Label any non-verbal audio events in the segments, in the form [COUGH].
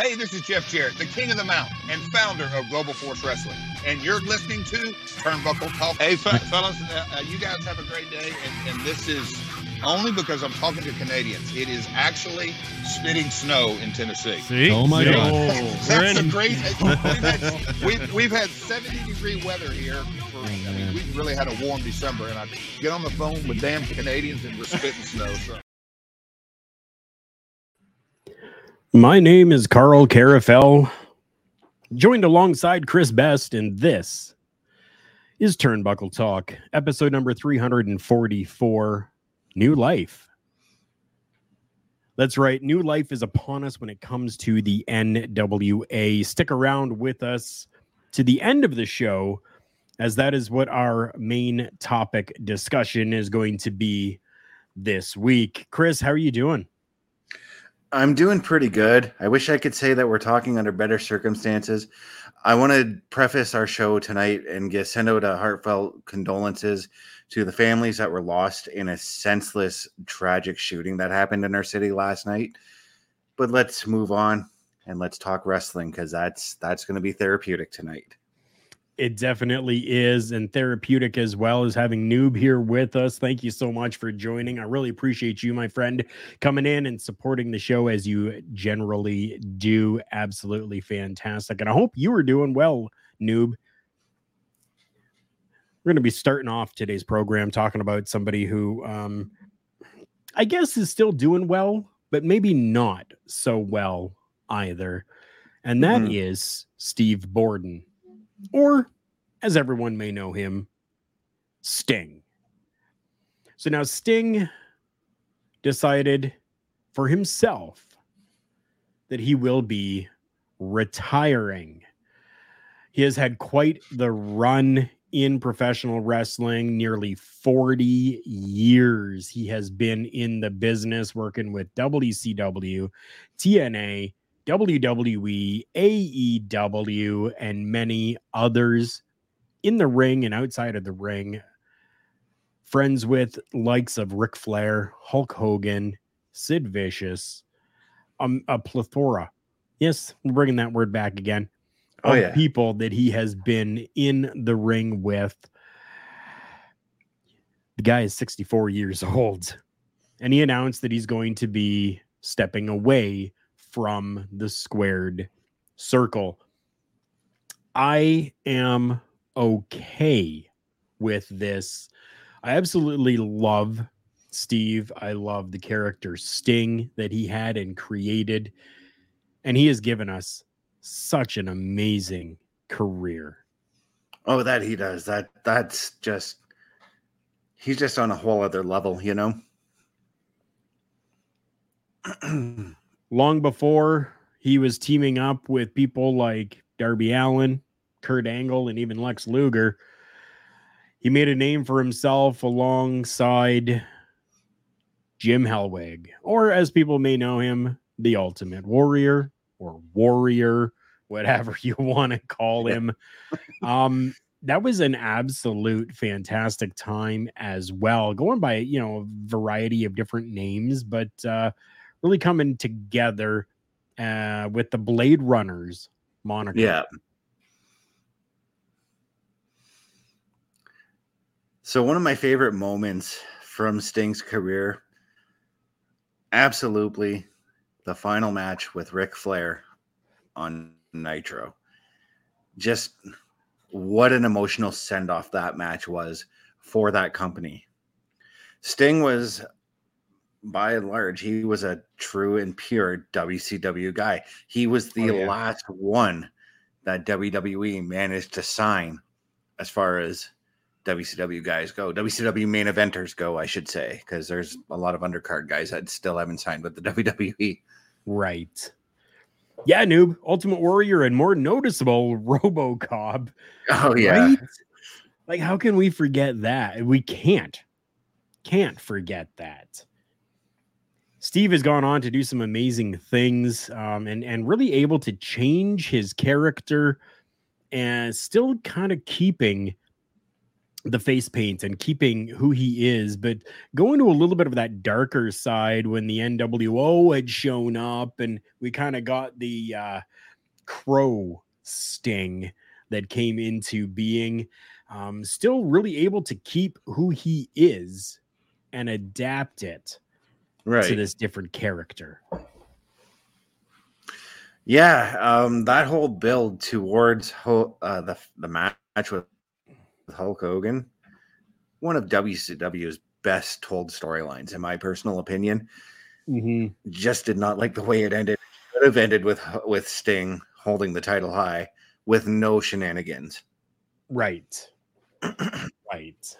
Hey, this is Jeff Jarrett, the king of the mountain and founder of Global Force Wrestling, and you're listening to Turnbuckle Talk. Hey, fe- [LAUGHS] fellas, uh, uh, you guys have a great day, and, and this is only because I'm talking to Canadians. It is actually spitting snow in Tennessee. See? Oh my See? God. That's a great. We've had, [LAUGHS] we've, we've had 70 degree weather here. For, I mean, we really had a warm December, and I get on the phone with damn Canadians and we're spitting snow. So. My name is Karl Karufel, joined alongside Chris Best, and this is Turnbuckle Talk, episode number 344 New Life. That's right, new life is upon us when it comes to the NWA. Stick around with us to the end of the show, as that is what our main topic discussion is going to be this week. Chris, how are you doing? I'm doing pretty good. I wish I could say that we're talking under better circumstances. I want to preface our show tonight and get send out a heartfelt condolences to the families that were lost in a senseless, tragic shooting that happened in our city last night. But let's move on and let's talk wrestling because that's that's going to be therapeutic tonight. It definitely is, and therapeutic as well as having Noob here with us. Thank you so much for joining. I really appreciate you, my friend, coming in and supporting the show as you generally do. Absolutely fantastic. And I hope you are doing well, Noob. We're going to be starting off today's program talking about somebody who um, I guess is still doing well, but maybe not so well either. And that is Mhm. Steve Borden or as everyone may know him, Sting. So now Sting decided for himself that he will be retiring. He has had quite the run in professional wrestling, nearly 40 years. He has been in the business working with WCW, TNA, WWE, AEW, and many others in the ring and outside of the ring. Friends with likes of Ric Flair, Hulk Hogan, Sid Vicious, um, a plethora. Yes, we're bringing that word back again. Oh, yeah. people that he has been in the ring with. The guy is 64 years [LAUGHS] old, and he announced that he's going to be stepping away from the squared circle. I am okay with this. I absolutely love Steve. I love the character Sting that he had and created. And he has given us such an amazing career. Oh, that he does. That that's just he's just on a whole other level, you know. [CLEARS THROAT] Long before he was teaming up with people like Darby Allin, Kurt Angle, and even Lex Luger, he made a name for himself alongside Jim Hellwig, or as people may know him, the Ultimate Warrior or Warrior, whatever [LAUGHS] you want to call him. [LAUGHS] um, that was an absolute fantastic time as well, going by you know a variety of different names, but uh, really coming together uh, with the Blade Runners moniker. Yeah. So one of my favorite moments from Sting's career, absolutely, the final match with Ric Flair on Nitro. Just what an emotional send off that match was for that company. Sting was, by and large, he was a true and pure WCW guy. He was the Oh, yeah. last one that WWE managed to sign as far as WCW guys go, WCW main eventers go, I should say, because there's a lot of undercard guys that still haven't signed with the [LAUGHS] WWE. Right. Yeah, noob, Ultimate Warrior, and more noticeable, [LAUGHS] RoboCop. Oh yeah. Right? Like, how can we forget that? We can't. Can't forget that. Steve has gone on to do some amazing things um, and, and really able to change his character and still kind of keeping the face paint and keeping who he is, but going to a little bit of that darker side when the NWO had shown up and we kind of got the uh, crow sting that came into being. Um, still really able to keep who he is and adapt it Right. to this different character. Yeah, um, that whole build towards uh, the the match with Hulk Hogan, one of WCW's best told storylines, in my personal opinion. Mhm. Just did not like the way it ended. It Could have ended with with Sting holding the title high with no shenanigans. Right. [CLEARS THROAT] right.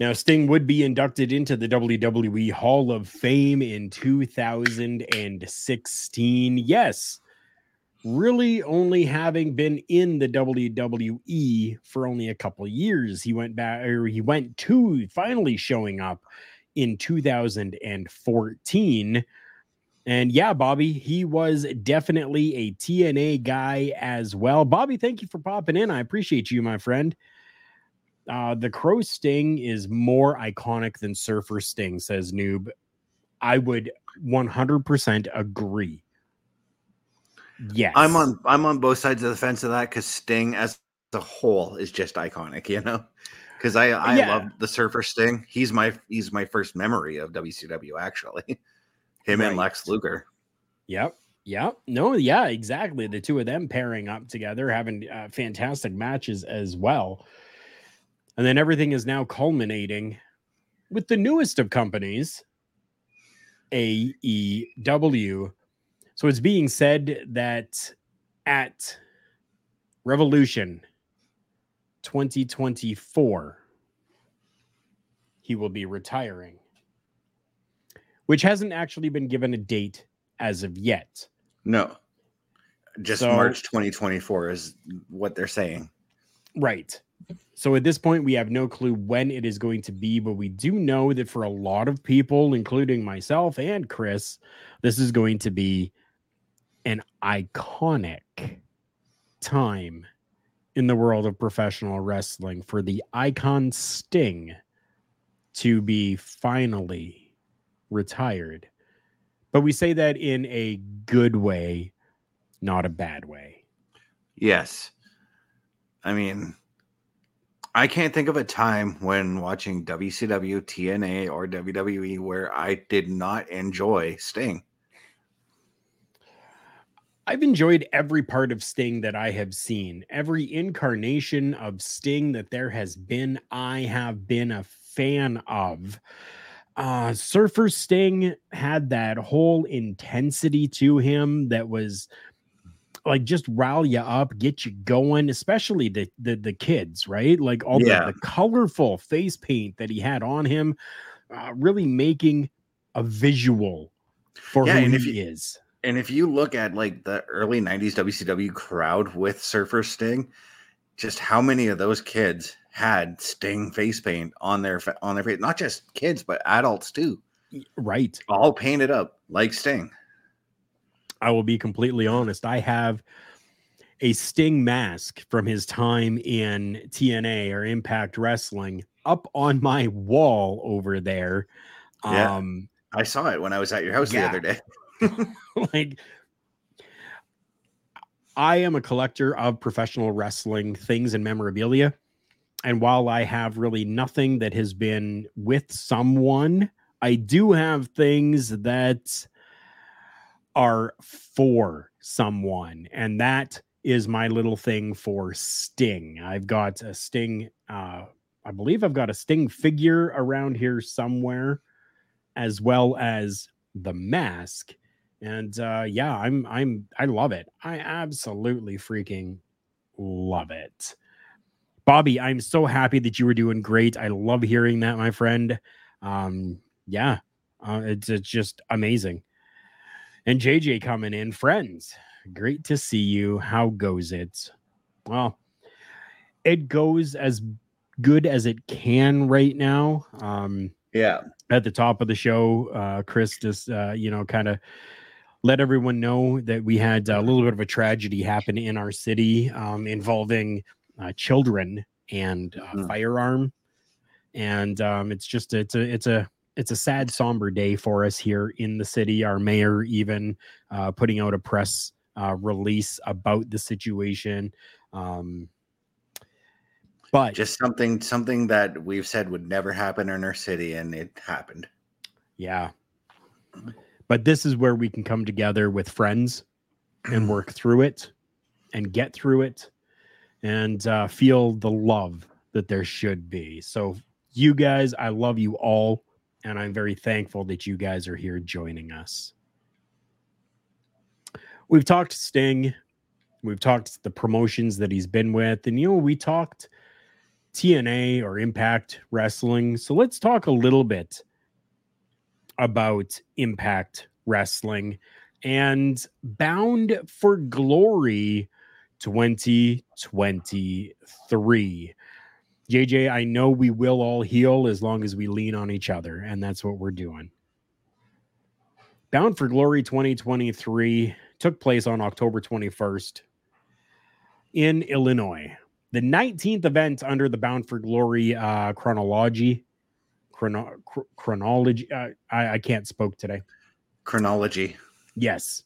Now, Sting would be inducted into the WWE Hall of Fame in 2016. Yes, really only having been in the WWE for only a couple years. He went back, or he went to finally showing up in 2014. And yeah, Bobby, he was definitely a TNA guy as well. Bobby, thank you for popping in. I appreciate you, my friend. Uh, the Crow Sting is more iconic than Surfer Sting, says Noob. I would 100% agree. Yes. I'm on I'm on both sides of the fence of that because Sting as a whole is just iconic, you know. Because I I Yeah. love the Surfer Sting. He's my he's my first memory of WCW actually. Him and Lex Luger. Yep. Yep. No, yeah, exactly. The two of them pairing up together, having uh, fantastic matches as well. And then everything is now culminating with the newest of companies, AEW. So it's being said that at Revolution 2024, he will be retiring, which hasn't actually been given a date as of yet. No. Just So- March 2024 is what they're saying. Right. So at this point, we have no clue when it is going to be, but we do know that for a lot of people, including myself and Chris, this is going to be an iconic time in the world of professional wrestling for the icon Sting to be finally retired. But we say that in a good way, not a bad way. Yes. I mean, I can't think of a time when watching WCW, TNA, or WWE where I did not enjoy Sting. I've enjoyed every part of Sting that I have seen. Every incarnation of Sting that there has been, I have been a fan of. Uh, Surfer Sting had that whole intensity to him that was like just rile you up, get you going, especially the the, the kids, right? Like all Yeah. the, the colorful face paint that he had on him, uh, really making a visual for Yeah, who and if he you- is. And if you look at like the early 90s WCW crowd with Surfer Sting, just how many of those kids had Sting face paint on their on their face, not just kids but adults too, Right. all painted up like Sting. I will be completely honest. I have a Sting mask from his time in TNA or Impact Wrestling up on my wall over there. Yeah. Um, I saw it when I was at your house Yeah. the other day. [LAUGHS] [LAUGHS] like I am a collector of professional wrestling things and memorabilia. And while I have really nothing that has been with someone, I do have things that are for someone. And that is my little thing for Sting. I've got a Sting, uh, I believe I've got a Sting figure around here somewhere, as well as the mask and uh yeah i'm i'm i love it i absolutely freaking love it bobby i'm so happy that you were doing great i love hearing that my friend um yeah uh, it's, it's just amazing And JJ coming in, friends. Great to see you. How goes it? Well, it goes as good as it can right now. Um, Yeah. at the top of the show, uh, Chris just, uh, you know, kind of let everyone know that we had a little bit of a tragedy happen in our city um, involving uh, children and uh, Mhm. firearm, and um, it's just it's a it's a it's a sad somber day for us here in the city. Our mayor even uh, putting out a press uh, release about the situation. Um, but Just something something that we've said would never happen in our city, and it happened. Yeah. But this is where we can come together with friends and [CLEARS THROAT] work through it and get through it and uh, feel the love that there should be. So, you guys, I love you all. And I'm very thankful that you guys are here joining us. We've talked Sting. We've talked the promotions that he's been with. And, you know, we talked TNA or Impact Wrestling. So let's talk a little bit about Impact Wrestling and Bound for Glory 2023. JJ, I know we will all heal as long as we lean on each other, and that's what we're doing. Bound for Glory 2023 took place on October 21st in Illinois. The 19th event under the Bound for Glory uh, chronology chrono- chro- chronology. Uh, I, I can't spoke today. Chronology. Yes.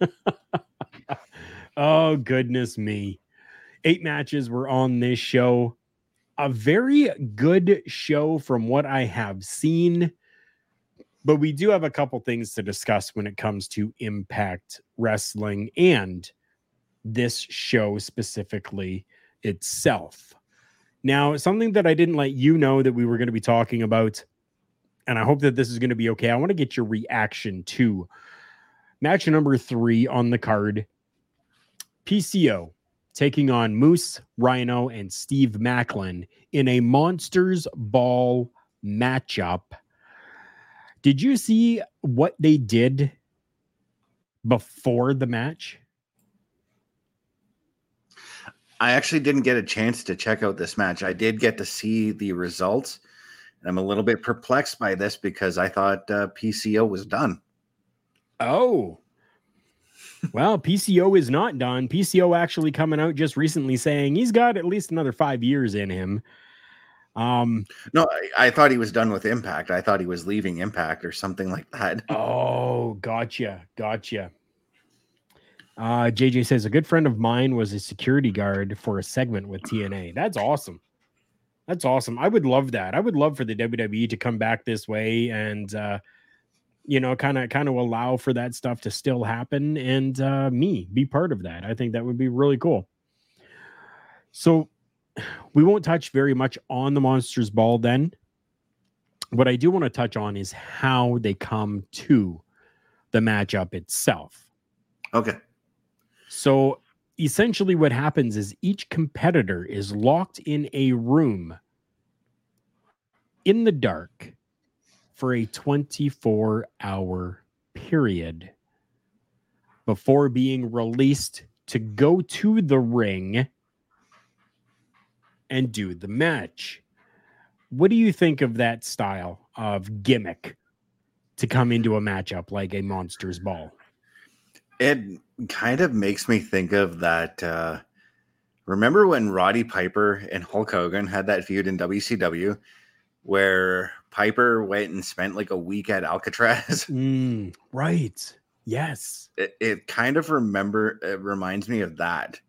[LAUGHS] oh goodness me! Eight matches were on this show. A very good show from what I have seen, but we do have a couple things to discuss when it comes to Impact Wrestling and this show specifically itself. Now, something that I didn't let you know that we were going to be talking about, and I hope that this is going to be okay. I want to get your reaction to match number three on the card PCO taking on Moose, Rhino, and Steve Maclin in a Monsters Ball matchup. Did you see what they did before the match? I actually didn't get a chance to check out this match. I did get to see the results. And I'm a little bit perplexed by this because I thought uh, PCO was done. Oh. Well, PCO is not done. PCO actually coming out just recently saying he's got at least another five years in him. Um, No, I, I thought he was done with Impact. I thought he was leaving Impact or something like that. [LAUGHS] oh, gotcha, gotcha. Uh, JJ says a good friend of mine was a security guard for a segment with TNA. That's awesome. That's awesome. I would love that. I would love for the WWE to come back this way and uh, you know, kind of kind of allow for that stuff to still happen and uh, me be part of that. I think that would be really cool. So we won't touch very much on the Monsters Ball then. What I do want to touch on is how they come to the matchup itself. Okay. So essentially, what happens is each competitor is locked in a room in the dark for a 24 hour period before being released to go to the ring and do the match. What do you think of that style of gimmick to come into a matchup like a Monsters Ball? It kind of makes me think of that. Uh, remember when Roddy Piper and Hulk Hogan had that feud in WCW where Piper went and spent like a week at Alcatraz? [LAUGHS] Mm, right. Yes. It, it kind of remember it reminds me of that.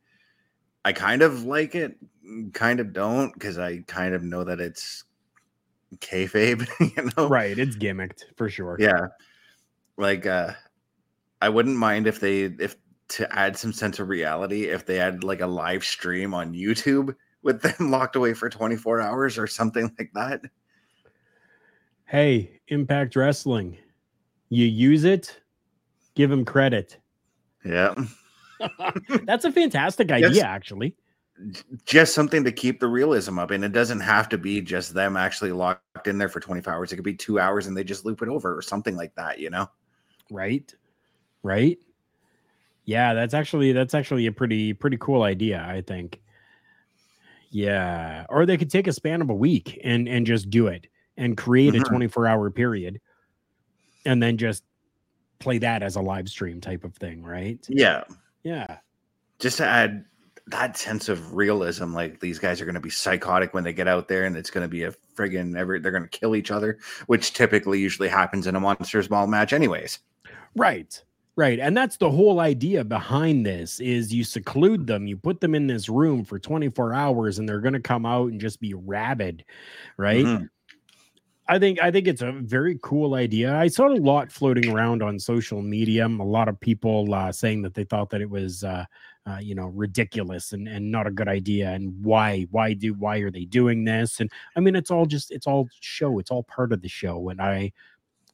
I kind of like it, kind of don't, because I kind of know that it's kayfabe, [LAUGHS] you know? Right. It's gimmicked for sure. Yeah. Like uh I wouldn't mind if they if to add some sense of reality if they had like a live stream on YouTube with them [LAUGHS] locked away for 24 hours or something like that. Hey, Impact Wrestling. You use it, give them credit. Yeah. [LAUGHS] That's a fantastic idea, Yes. actually. Just something to keep the realism up. And it doesn't have to be just them actually locked in there for 24 hours. It could be two hours and they just loop it over or something like that, you know? Right. right? Yeah, that's actually that's actually a pretty pretty cool idea, I think. Yeah, or they could take a span of a week and and just do it and create a Mhm. 24 hour period and then just play that as a live stream type of thing, right? Yeah. Yeah. Just to add that sense of realism, like these guys are going to be psychotic when they get out there, and it's going to be a friggin' every they're going to kill each other, which typically usually happens in a monsters ball match, anyways. Right. Right. And that's the whole idea behind this is you seclude them, you put them in this room for 24 hours and they're going to come out and just be rabid, right? Mhm. I think I think it's a very cool idea. I saw a lot floating around on social media. A lot of people uh, saying that they thought that it was, uh, uh, you know, ridiculous and, and not a good idea. And why why do why are they doing this? And I mean, it's all just it's all show. It's all part of the show, and I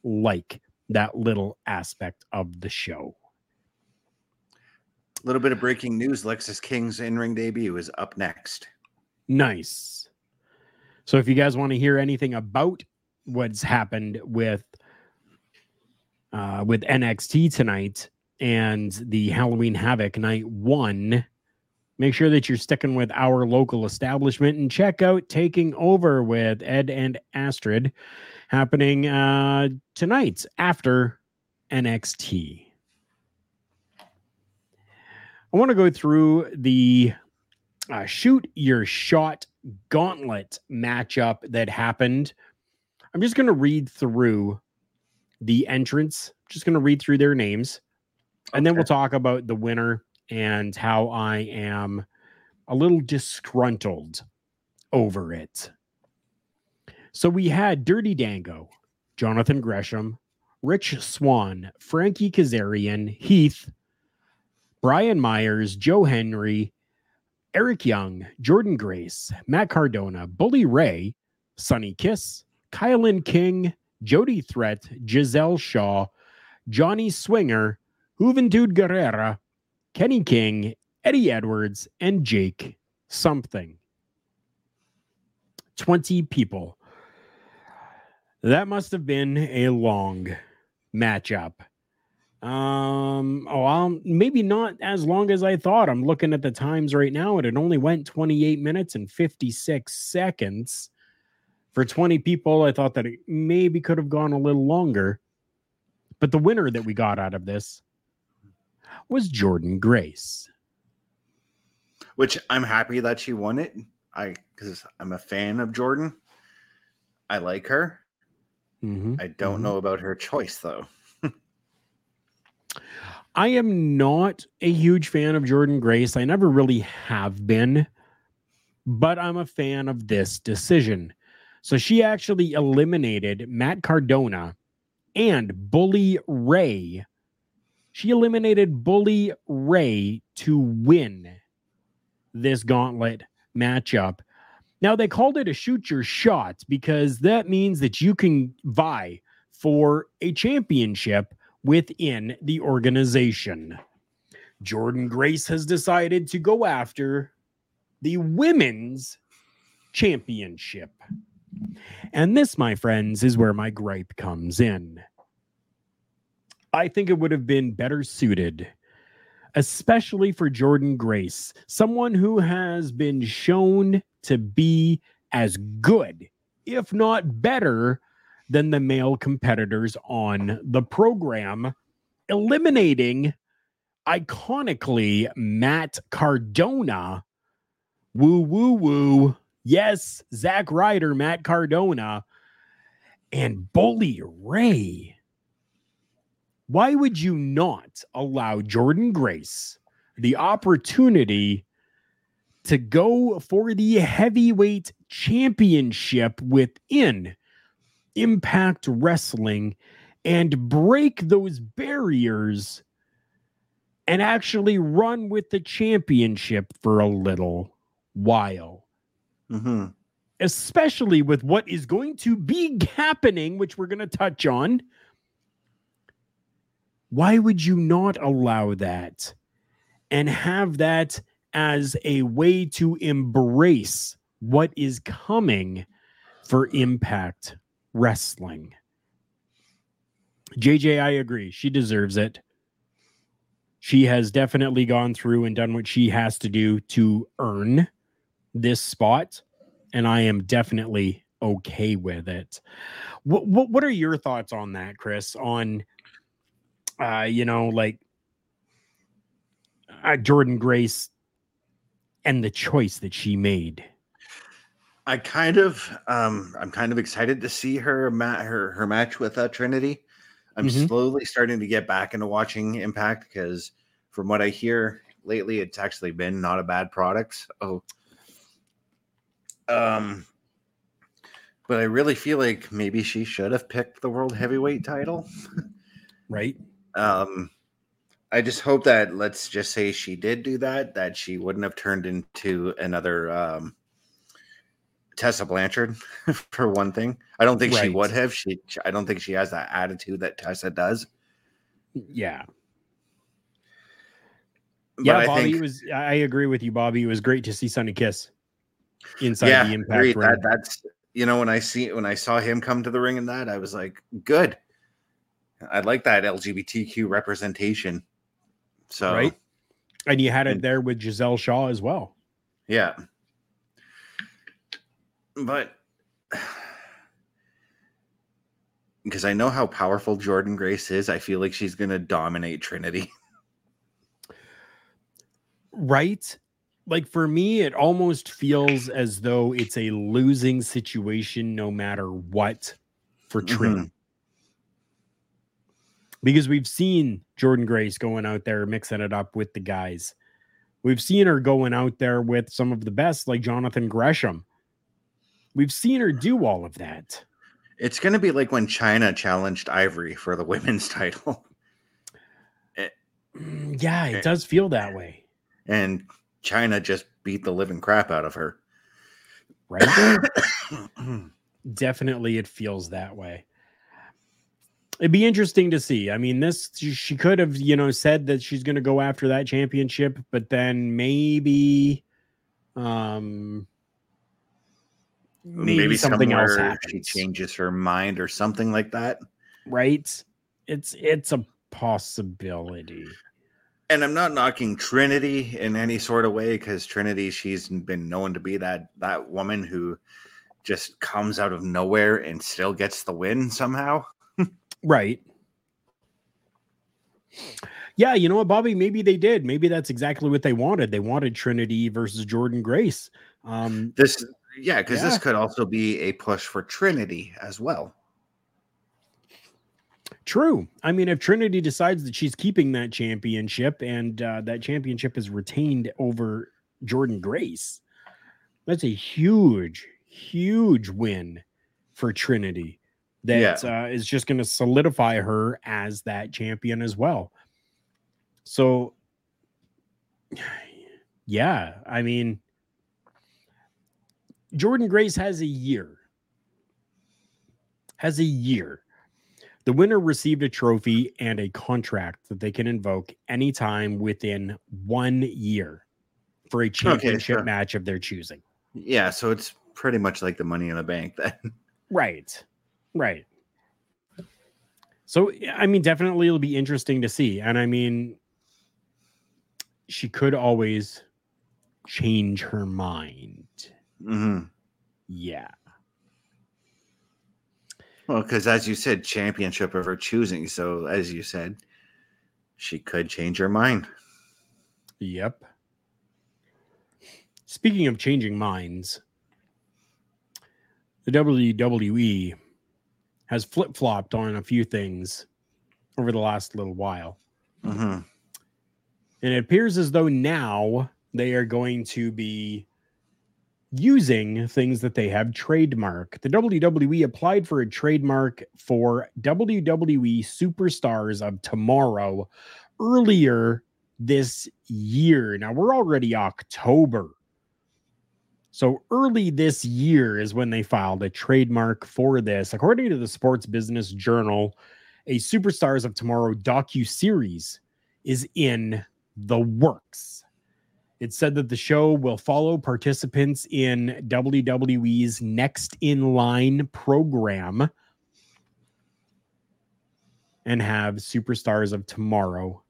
like that little aspect of the show. A little bit of breaking news: Lexis King's in-ring debut is up next. Nice. So if you guys want to hear anything about what's happened with uh with NXT tonight and the Halloween Havoc night 1, make sure that you're sticking with our local establishment and check out Taking Over with Ed and Astrid happening uh tonight after NXT. I want to go through the uh, shoot your shot gauntlet matchup that happened. I'm just going to read through the entrants, just going to read through their names, and then we'll talk about the winner and how I am a little disgruntled over it. So we had Dirty Dango, Jonathan Gresham, Rich Swann, Frankie Kazarian, Heath, Brian Myers, Joe Hendry, Eric Young, Jordynne Grace, Matt Cardona, Bully Ray, Sonny Kiss, KiLynn King, Jody Threat, Gisele Shaw, Johnny Swinger, Juventud Guerrera, Kenny King, Eddie Edwards, and Jake Something. 20 people. That must have been a long matchup. Um, oh, well, maybe not as long as I thought. I'm looking at the times right now, and it only went 28 minutes and 56 seconds. For 20 people, I thought that it maybe could have gone a little longer. But the winner that we got out of this was Jordynne Grace. Which I'm happy that she won it. I because I'm a fan of Jordynne. I like her. Mhm. I don't Mhm. know about her choice though. [LAUGHS] I am not a huge fan of Jordynne Grace. I never really have been, but I'm a fan of this decision. So she actually eliminated Matt Cardona and Bully Ray. She eliminated Bully Ray to win this gauntlet matchup. Now, they called it a shoot your shot because that means that you can vie for a championship within the organization. Jordynne Grace has decided to go after the women's championship. And this, my friends, is where my gripe comes in. I think it would have been better suited, especially for Jordynne Grace, someone who has been shown to be as good, if not better, than the male competitors on the program, eliminating iconically Matt Cardona. Woo, woo, woo. Yes, Zack Ryder, Matt Cardona, and Bully Ray. Why would you not allow Jordynne Grace the opportunity to go for the heavyweight championship within Impact Wrestling and break those barriers and actually run with the championship for a little while? Mm-hmm. especially with what is going to be happening, which we're going to touch on. Why would you not allow that and have that as a way to embrace what is coming for Impact Wrestling? JJ, I agree. She deserves it. She has definitely gone through and done what she has to do to earn this spot, and I am definitely okay with it. What what, what are your thoughts on that, Chris? On uh, you know, like uh, Jordynne Grace and the choice that she made. I kind of, um, I'm kind of excited to see her ma- her her match with uh, Trinity. I'm Mhm. slowly starting to get back into watching Impact because, from what I hear lately, it's actually been not a bad product. Oh, um, but I really feel like maybe she should have picked the world heavyweight title. Right? Um, I just hope that let's just say she did do that, that she wouldn't have turned into another um, Tessa Blanchard [LAUGHS] for one thing. I don't think she would have. She, I don't think she has that attitude that Tessa does. Yeah. But Yeah, I Bobby think, was. I agree with you, Bobby. It was great to see Sonny Kiss inside yeah, the Impact agreed. ring. That, that's you know when I see when I saw him come to the ring and that I was like, good. I like that LGBTQ representation. So Right. and you had it and- there with Gisele Shaw as well. Yeah. But [SIGHS] because I know how powerful Jordynne Grace is, I feel like she's going to dominate Trinity. [LAUGHS] Right? Like for me, it almost feels as though it's a losing situation no matter what for Trin. Mhm. Because we've seen Jordynne Grace going out there mixing it up with the guys. We've seen her going out there with some of the best, like Jonathan Gresham. We've seen her do all of that. It's going to be like when Chyna challenged Ivory for the [LAUGHS] women's title. Mm, Yeah, Okay. it does feel that way. And Chyna just beat the living crap out of her. Right? [COUGHS] Definitely it feels that way. It'd be interesting to see. I mean, this she could have, you know, said that she's going to go after that championship, but then maybe um Maybe, something else happens. she changes her mind or something like that. right? It's it's a possibility. And I'm not knocking Trinity in any sort of way because Trinity, she's been known to be that that woman who just comes out of nowhere and still gets the win somehow. Right. Yeah, you know what, Bobby? Maybe they did. Maybe that's exactly what they wanted. They wanted Trinity versus Jordynne Grace. Um, This, yeah, because Yeah. this could also be a push for Trinity as well. True. I mean, if Trinity decides that she's keeping that championship and uh, that championship is retained over Jordynne Grace, that's a huge, huge win for Trinity. That uh, is just going to solidify her as that champion as well. So, [SIGHS] yeah, I mean, Jordynne Grace has a year. Has a year. The winner received a trophy and a contract that they can invoke anytime within one year for a championship sure. match of their choosing. Yeah, so it's pretty much like the Money in the Bank [LAUGHS] then. Right. Right. So, I mean, definitely it'll be interesting to see. And I mean, she could always change her mind. hmm Yeah. Well, because as you said, championship of her choosing. So as you said, she could change her mind. Yep. Speaking of changing minds, the WWE has flip flopped on a few things over the last little while. hmm And it appears as though now they are going to be using things that they have trademark. The WWE applied for a trademark for WWE Superstars of Tomorrow earlier this year. Now we're already October. So early this year is when they filed a trademark for this. According to the Sports Business Journal, a Superstars of Tomorrow docu series is in the works. It said that the show will follow participants in WWE's Next in Line program and have Superstars of Tomorrow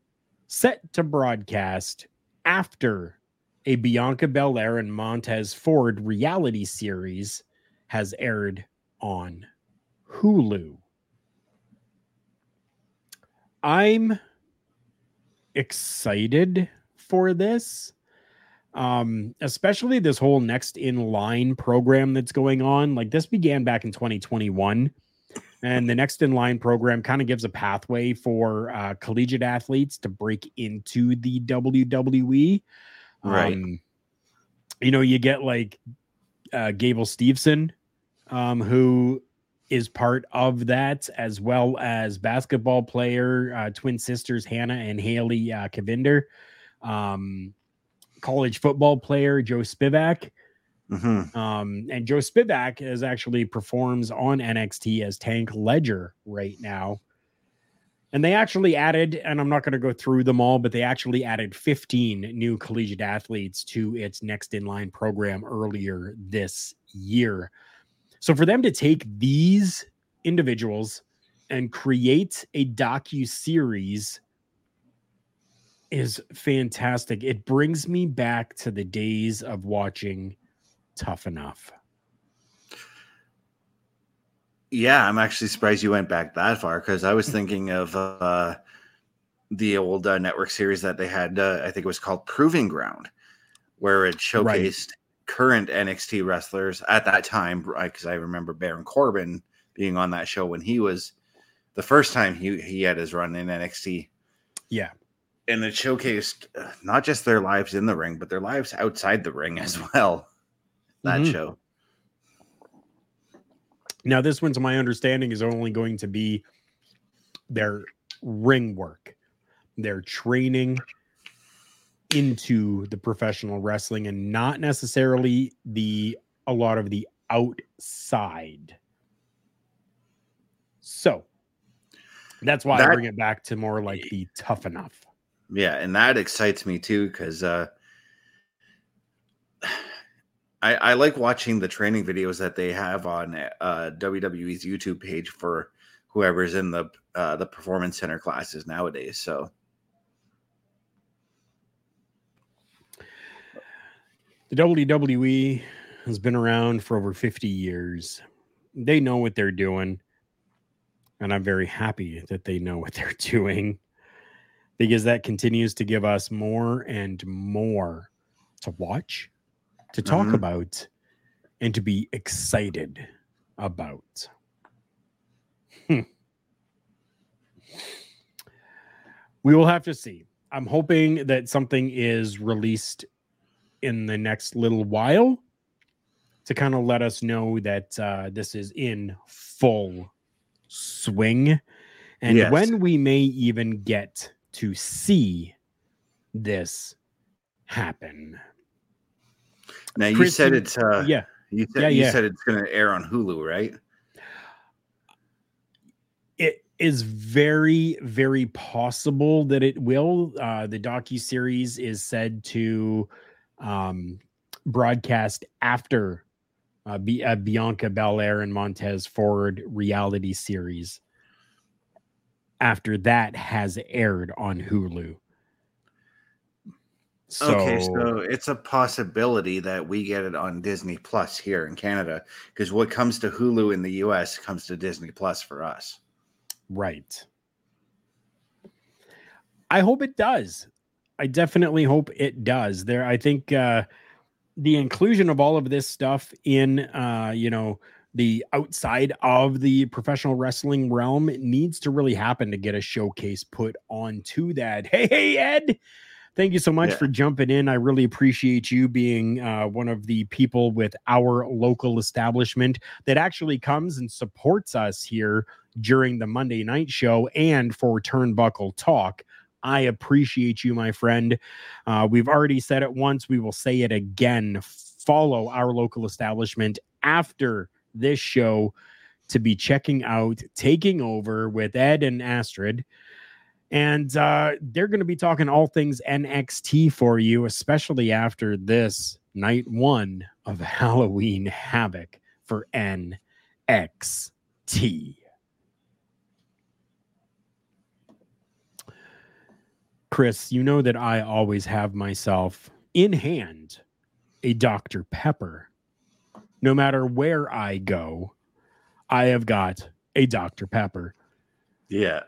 set to broadcast after a Bianca Belair and Montez Ford reality series has aired on Hulu. I'm excited for this. Um, especially this whole next in line program that's going on. Like this began back in 2021. And the next in line program kind of gives a pathway for uh, collegiate athletes to break into the WWE. Right. Um, you know, you get like uh, Gable Steveson, um, who is part of that, as well as basketball player, uh, twin sisters Hannah and Haley uh, Cavinder, um, college football player Joe Spivak. Mhm. Um, and Joe Spivak is actually performs on NXT as Tank Ledger right now. And they actually added, and I'm not going to go through them all, but they actually added 15 new collegiate athletes to its next in line program earlier this year. So for them to take these individuals and create a docu series is fantastic. It brings me back to the days of watching Tough Enough. Yeah, I'm actually surprised you went back that far because I was [LAUGHS] thinking of uh, the old uh, network series that they had. Uh, I think it was called Proving Ground, where it showcased current NXT wrestlers at that time. Because I remember Baron Corbin being on that show when he was the first time he he had his run in NXT, Yeah. And it showcased uh, not just their lives in the ring, but their lives outside the ring [LAUGHS] as well. That Mhm. show. Now, this one, to my understanding, is only going to be their ring work, their training into the professional wrestling, and not necessarily the a lot of the outside. So that's why I bring it back to more like the tough enough. Yeah, and that excites me too because uh, I, I like watching the training videos that they have on uh, WWE's YouTube page for whoever's in the uh, the performance center classes nowadays. So The WWE has been around for over 50 years. They know what they're doing. And I'm very happy that they know what they're [LAUGHS] doing because that continues to give us more and more to watch, to talk Mhm. about, and to be excited about. Hmm. We will have to see. I'm hoping that something is released in the next little while to kind of let us know that uh, this is in full swing and Yes. when we may even get to see this happen. now you Chris, said it's uh, yeah. you said Yeah, you yeah. said it's going to air on Hulu, right? it is very very possible that it will uh the docu series is said to um broadcast after uh, B- uh bianca belair and montez ford reality series after that has aired on hulu so, okay, so it's a possibility that we get it on Disney Plus here in Canada because what comes to Hulu in the US comes to Disney Plus for us. Right. I hope it does. I definitely hope it does. There, I think uh, the inclusion of all of this stuff in, uh, you know, the outside of the professional wrestling realm needs to really happen to get a showcase put onto that. Hey, hey, Ed. Thank you so much Yeah. for jumping in. I really appreciate you being uh, one of the people with our local establishment that actually comes and supports us here during the Monday night show and for Turnbuckle Talk. I appreciate you, my friend. Uh, we've already said it once. We will say it again. Follow our local establishment after this show to be checking out Taking Over with Ed and Astrid. And uh, they're going to be talking all things NXT for you, especially after this night one of [LAUGHS] Halloween Havoc for NXT. Chris, you know that I always have myself in hand a Dr. Pepper. No matter where I go, I have got a Dr. Pepper. Yeah.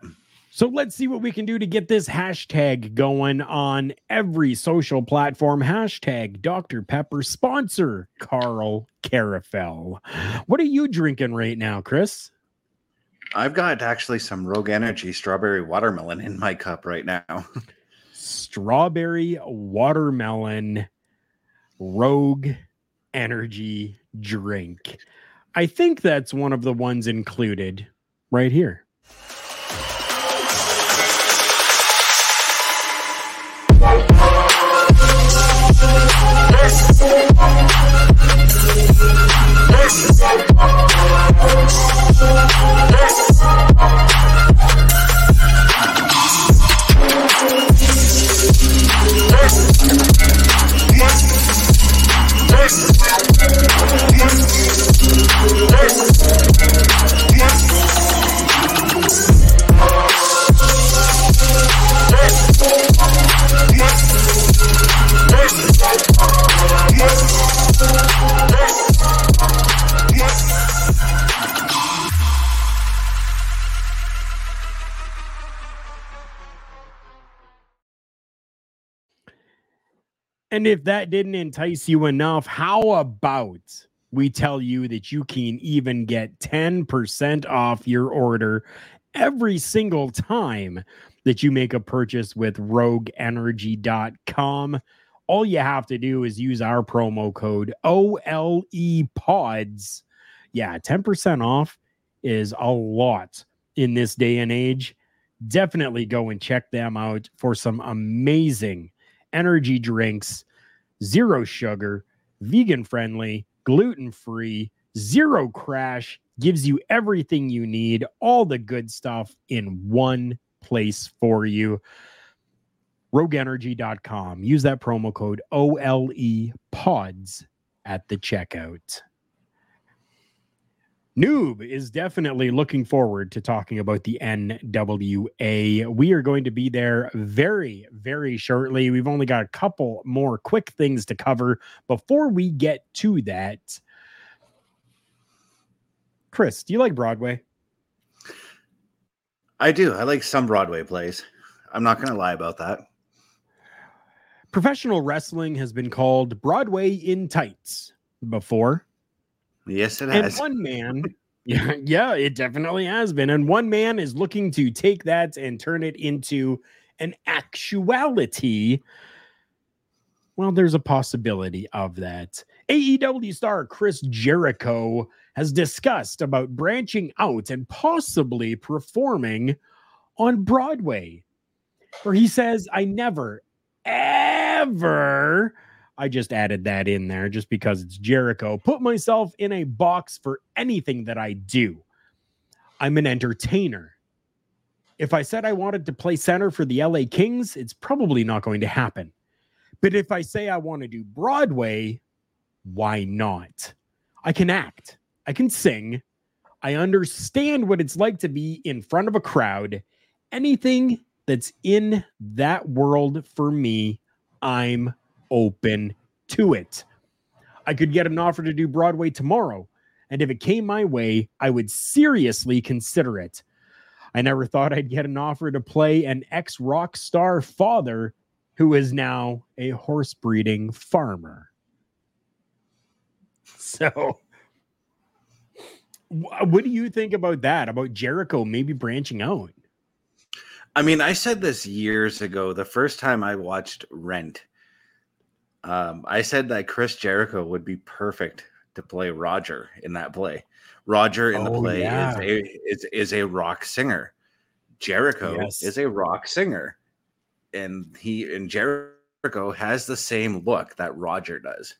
So let's see what we can do to get this hashtag going on every social platform. Hashtag Dr. Pepper sponsor Karl Karufel. What are you drinking right now, Chris? I've got actually some Rogue Energy strawberry watermelon in my cup right now. [LAUGHS] Strawberry watermelon Rogue Energy drink. I think that's one of the ones included right here. [LAUGHS] And if that didn't entice you enough, how about we tell you that you can even get 10% off your order every single time that you make a purchase with rogueenergy.com? All you have to do is use our promo code OLE PODS. Yeah, 10% off is a lot in this day and age. Definitely go and check them out for some amazing energy drinks, zero sugar, vegan friendly, gluten free, zero crash, gives you everything you need, all the good stuff in one place for you. RogueEnergy.com. Use that promo code OLE PODS at the checkout. Noob is definitely looking forward to talking about the NWA. We are going to be there very, very shortly. We've only got a couple more quick things to cover before we get to that. Chris, do you like Broadway? I do. I like some Broadway plays. I'm not going to lie about that. Professional wrestling has been called Broadway in tights before. Yes, it And has. one man, [LAUGHS] yeah, yeah, it definitely has been. And one man is looking to take that and turn it into an actuality. Well, there's a possibility of that. AEW star Chris Jericho has discussed about branching out and possibly performing on Broadway, where he says, I never, ever I just added that in there just because it's Jericho. Put myself in a box for anything that I do. I'm an entertainer. If I said I wanted to play center for the LA Kings, it's probably not going to happen. But if I say I want to do Broadway, why not? I can act, I can sing, I understand what it's like to be in front of a crowd. Anything that's in that world for me, I'm open to it. I could get an offer to do Broadway tomorrow, and if it came my way, I would seriously consider it. I never thought I'd get an offer to play an ex rock star father who is now a horse breeding farmer. [LAUGHS] So, what do you think about that? About Jericho maybe branching out? I mean, I said this years ago, the first time I watched Rent. Um, I said that Chris Jericho would be perfect to play Roger in that play. Roger in the Oh, play yeah. is a is, is a rock singer. Jericho Yes. is a rock singer. And he and Jericho has the same look that Roger does.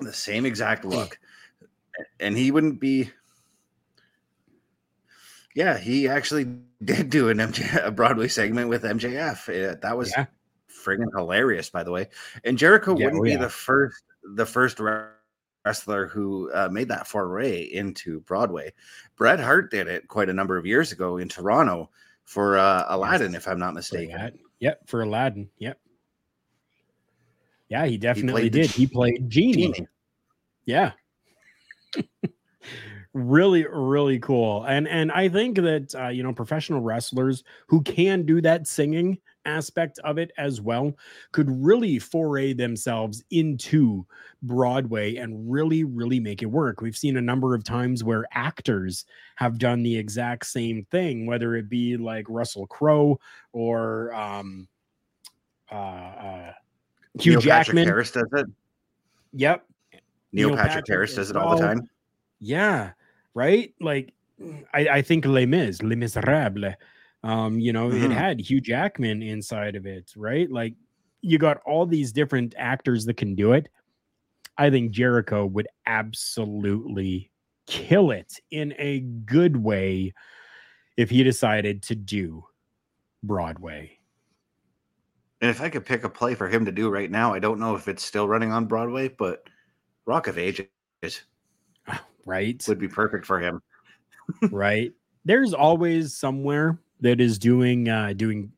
The same exact [CLEARS THROAT] look. And he wouldn't be yeah, he actually [LAUGHS] did do an MJ, a Broadway segment with MJF. Uh, that was Yeah. Friggin' hilarious, by the way. And Jericho Yeah, wouldn't oh, be the first the first wrestler who uh, made that foray into Broadway. Bret Hart did it quite a number of years ago in Toronto for uh, Aladdin, if I'm not mistaken. Aladdin. Yep, for Aladdin. Yep. Yeah, he definitely the did. He played Genie. Genie. Yeah. really, really cool. And and I think that uh, you know professional wrestlers who can do that singing aspect of it as well could really foray themselves into Broadway and really, really make it work. We've seen a number of times where actors have done the exact same thing, whether it be like Russell Crowe or um uh, uh Hugh Neil Patrick Jackman. Harris does it. Yep. Neil, Neil Patrick, Patrick Harris does it all the time. Yeah, right. Like I, I think Les Mis, Les Miserables. Um, you know, it Mhm. had Hugh Jackman inside of it, right? Like you got all these different actors that can do it. I think Jericho would absolutely kill it in a good way if he decided to do Broadway. And if I could pick a play for him to do right now, I don't know if it's still running on Broadway, but Rock of Ages [SIGHS] Right? would be perfect for him. [LAUGHS] right there's always somewhere that is doing uh doing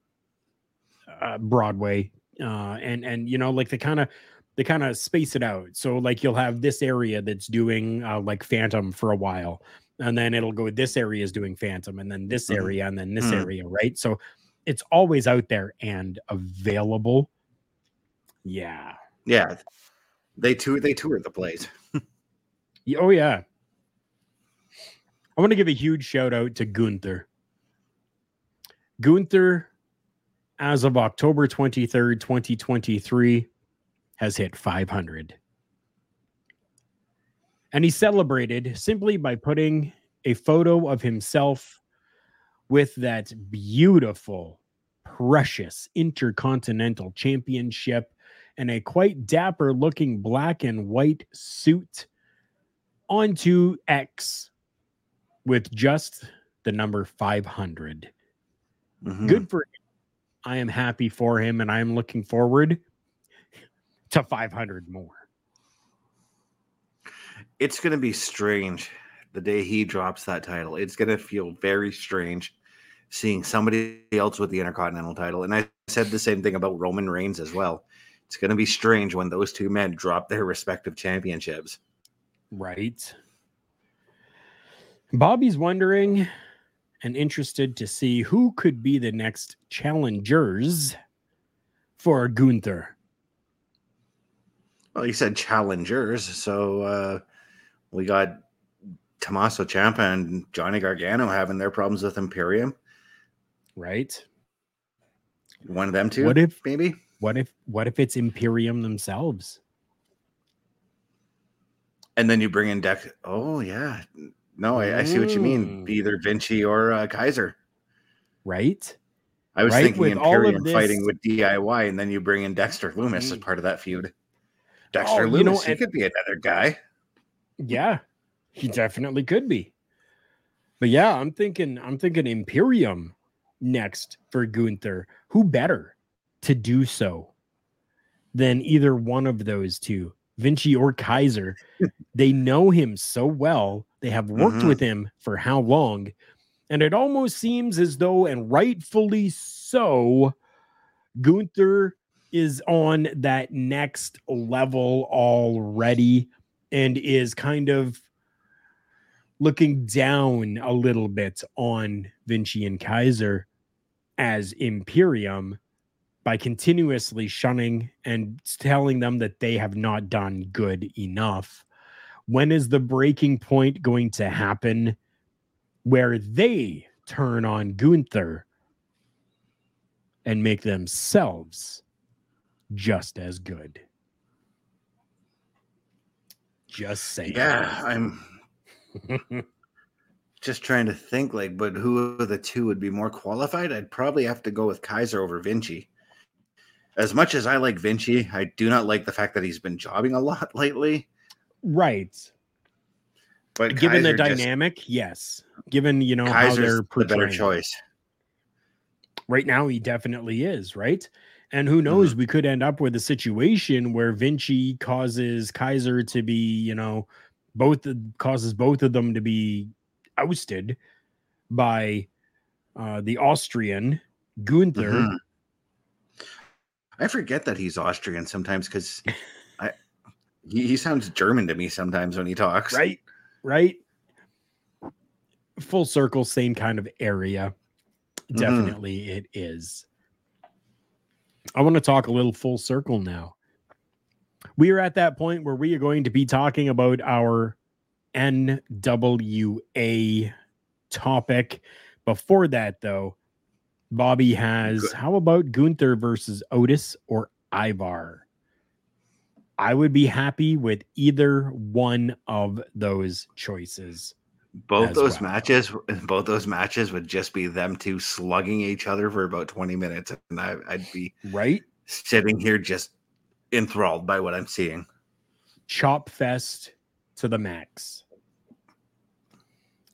uh broadway uh and and you know like they kind of they kind of space it out so like you'll have this area that's doing uh like phantom for a while and then it'll go this area is doing phantom and then this Mhm. area and then this Mhm. area right so it's always out there and available yeah Yeah, they tour they tour the plays. [LAUGHS] Y- Oh yeah. I want to give a huge shout out to Gunther. Gunther, as of October 23rd, 2023, has hit 500. And he celebrated simply by putting a photo of himself with that beautiful, precious Intercontinental Championship and a quite dapper looking black and white suit onto X with just the number 500. Mhm. Good for him. I am happy for him and I am looking forward to 500 more. It's going to be strange the day he drops that title. It's going to feel very strange seeing somebody else with the Intercontinental title. And I said the same thing about Roman Reigns as well. It's going to be strange when those two men drop their respective championships. Right. Bobby's wondering and interested to see who could be the next challengers for Gunther. Well, you said challengers, so uh, we got Tommaso Ciampa and Johnny Gargano having their problems with Imperium. Right? One of them too. What if maybe? what if what if it's Imperium themselves? And then you bring in Dex. Oh yeah, no, I, I see what you mean. Mm. Either Vinci or uh, Kaiser. Right? I was Right, thinking with Imperium fighting with DIY, and then you bring in Dexter Lumis as part of that feud. Dexter Oh, you know, Lumis, he and- could be another guy. Yeah, he definitely could be. But yeah, I'm thinking I'm thinking Imperium next for Gunther. Who better to do so than either one of those two, Vinci or Kaiser? they know him so well. They have worked Mhm. with him for how long? And it almost seems as though, and rightfully so, Gunther is on that next level already and is kind of looking down a little bit on Vinci and Kaiser as Imperium by continuously shunning and telling them that they have not done good enough. When is the breaking point going to happen where they turn on Gunther and make themselves just as good? Just saying. Yeah, I'm [LAUGHS] just trying to think like, but who of the two would be more qualified? I'd probably have to go with Kaiser over Vinci. As much as I like Vinci, I do not like the fact that he's been jobbing a lot [LAUGHS] lately. right. But Given the Kaiser just- dynamic, yes. Given you know how Kaiser's they're the better choice. right now he definitely is right and who knows Mm-hmm. we could end up with a situation where vinci causes kaiser to be you know both causes both of them to be ousted by uh, the Austrian Gunther. Mhm. I forget that he's Austrian sometimes because [LAUGHS] I he, he sounds German to me sometimes when he talks. right right. Full circle same kind of area. Mhm. definitely it is. I want to talk a little full circle now. We are at that point where we are going to be talking about our nwa topic. Before that though bobby has Good. how about gunther versus otis or ivar I would be happy with either one of those choices. Both those well. matches, [LAUGHS] both those matches would just be them two slugging each other for about twenty minutes, and I, I'd be Right? sitting here just enthralled by what I'm seeing. Chop fest to the max.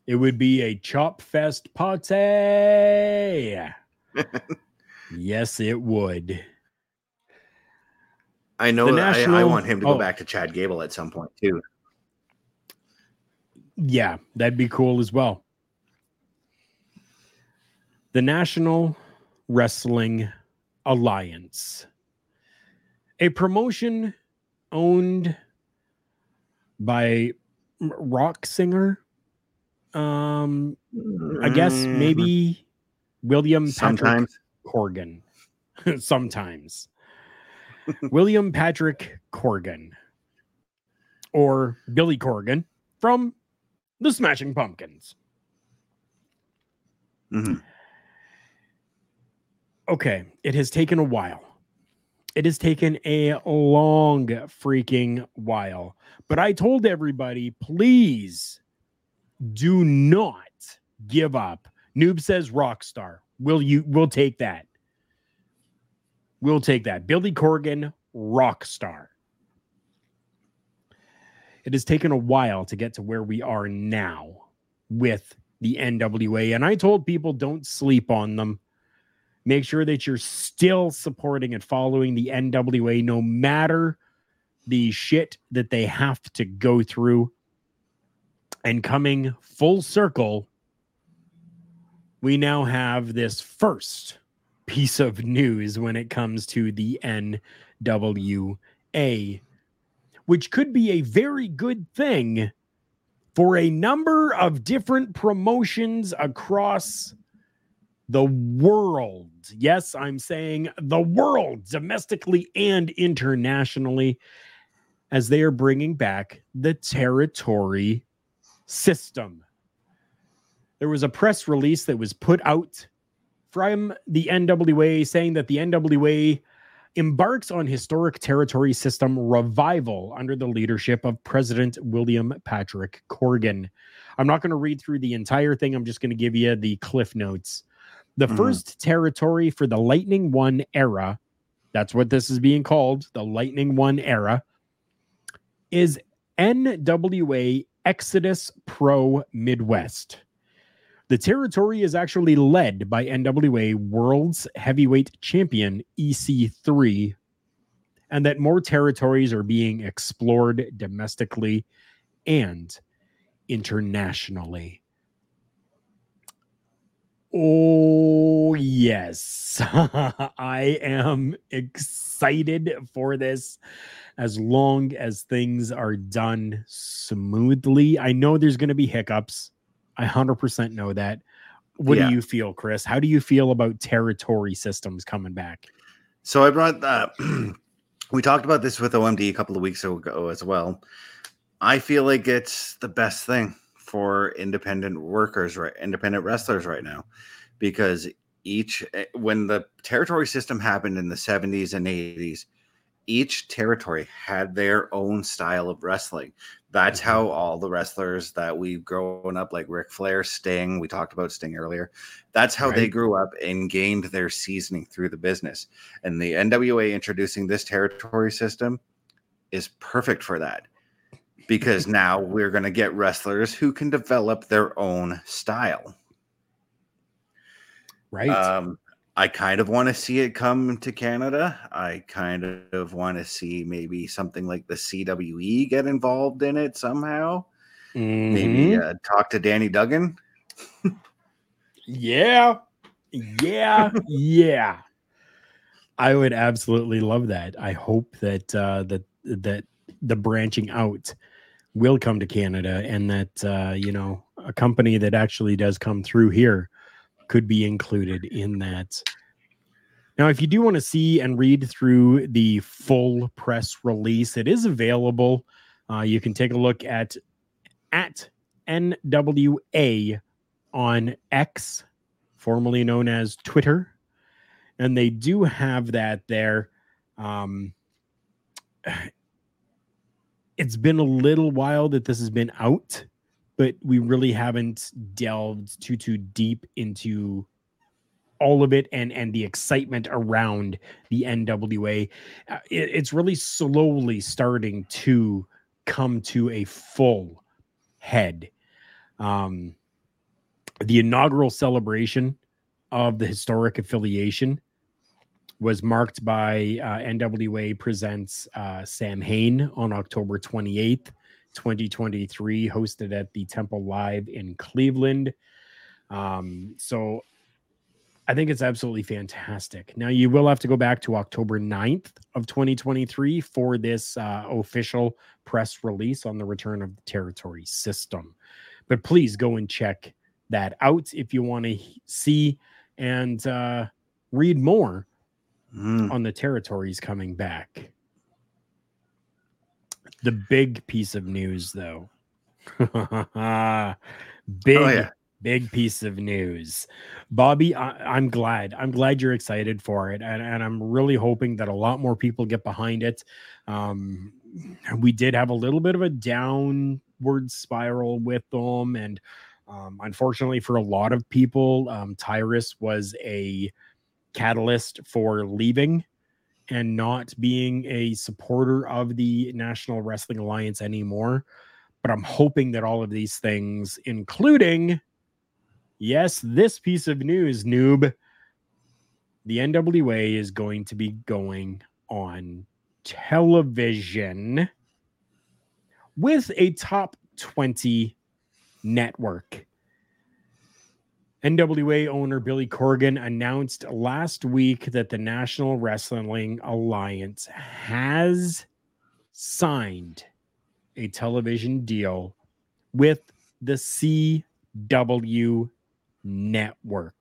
It would be a chop fest party. Yes, it would. I know that I, I want him to oh. go back to Chad Gable at some point too. Yeah, that'd be cool as well. The National Wrestling Alliance, a promotion owned by rock singer. Um, I guess Mm, maybe William Patrick. Corgan. [LAUGHS] Sometimes. William Patrick Corgan. Or Billy Corgan from the Smashing Pumpkins. Mhm. Okay, it has taken a while. It has taken a long freaking while. But I told everybody, please do not give up. Noob says rock Rockstar. Will you we'll take that. We'll take that. Billy Corgan, Rockstar. It has taken a while to get to where we are now with the NWA. And I told people don't sleep on them. Make sure that you're still supporting and following the NWA no matter the shit that they have to go through. And coming full circle, we now have this first piece of news when it comes to the NWA, which could be a very good thing for a number of different promotions across the world. Yes, I'm saying the world, domestically and internationally, as they are bringing back the territory system. There was a press release that was put out from the NWA saying that the NWA embarks on historic territory system revival under the leadership of President William Patrick Corgan. I'm not going to read through the entire thing. I'm just going to give you the cliff notes. The Mhm. first territory for the Lightning One era, that's what this is being called, the Lightning One era, is NWA Exodus Pro Midwest. The territory is actually led by NWA World's Heavyweight Champion EC3, and that more territories are being explored domestically and internationally. Oh, yes. [LAUGHS] I am excited for this as long as things are done smoothly. I know there's going to be hiccups. I 100% know that. What Yeah. do you feel, Chris? How do you feel about territory systems coming back? So I brought that. [CLEARS THROAT] we talked about this with OMD a couple of weeks ago as well. I feel like it's the best thing for independent workers, right? Independent wrestlers right now, because each eh, when the territory system happened in the 70s and 80s, each territory had their own style of wrestling. That's Mhm. how all the wrestlers that we've grown up, like Ric Flair, Sting, we talked about Sting earlier. That's how they grew up and gained their seasoning through the business. And the NWA introducing this territory system is perfect for that because now we're going to get wrestlers who can develop their own style. Right? Um, I kind of want to see it come to Canada. I kind of want to see maybe something like the CWE get involved in it somehow. Maybe Mhm. uh, talk to Danny Duggan. yeah. Yeah, [LAUGHS] yeah. I would absolutely love that. I hope that uh, that that the branching out will come to Canada, and that uh, you know a company that actually does come through here could be included in that. Now, if you do want to see and read through the full press release, it is available. Uh, you can take a look at at NWA on X, formerly known as Twitter, and they do have that there. Um, [SIGHS] it's been a little while that this has been out, but we really haven't delved too too deep into all of it and and the excitement around the NWA. Uh, it, it's really slowly starting to come to a full head. Um, the inaugural celebration of the historic affiliation was marked by uh, NWA Presents uh, Samhain on October 28th, 2023, hosted at the Temple Live in Cleveland. Um, so I think it's absolutely fantastic. Now, you will have to go back to October 9th of 2023 for this uh, official press release on the return of the territory system. But please go and check that out if you want to see and uh, read more Mm. on the territories coming back. The big piece of news, though. [LAUGHS] big, Oh, yeah. big piece of news. Bobby, I, I'm glad. I'm glad you're excited for it. And, and I'm really hoping that a lot more people get behind it. Um, we did have a little bit of a downward spiral with them. And um, unfortunately, for a lot of people, um, Tyrus was a catalyst for leaving and not being a supporter of the National Wrestling Alliance anymore. But I'm hoping that all of these things, including, yes, this piece of news, noob, the NWA is going to be going on television with a top 20 network. NWA owner Billy Corgan announced last week that the National Wrestling Alliance has signed a television deal with the CW network.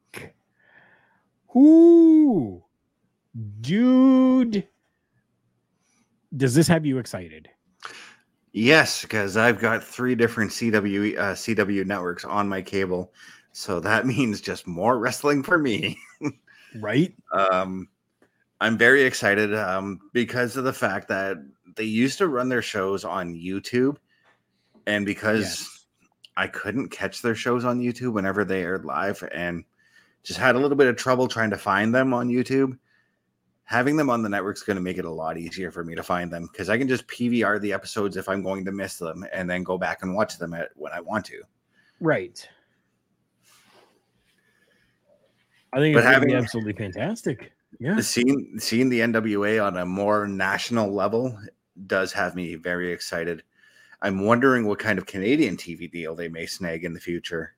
Ooh, dude. Does this have you excited? Yes, because I've got three different CW uh, CW networks on my cable, so that [LAUGHS] means just more wrestling for me. Right? [LAUGHS] um, I'm very excited um, because of the fact that they used to run their shows on YouTube, and because Yes. I couldn't catch their shows on YouTube whenever they aired live, and just had a little bit of trouble trying to find them on YouTube. Having them on the network is going to make it a lot easier for me to find them because I can just PVR the episodes if I'm going to miss them, and then go back and watch them at when I want to. Right. I think it's having absolutely fantastic. Yeah. seeing seeing the NWA on a more national level does have me very excited. I'm wondering what kind of Canadian TV deal they may snag in the future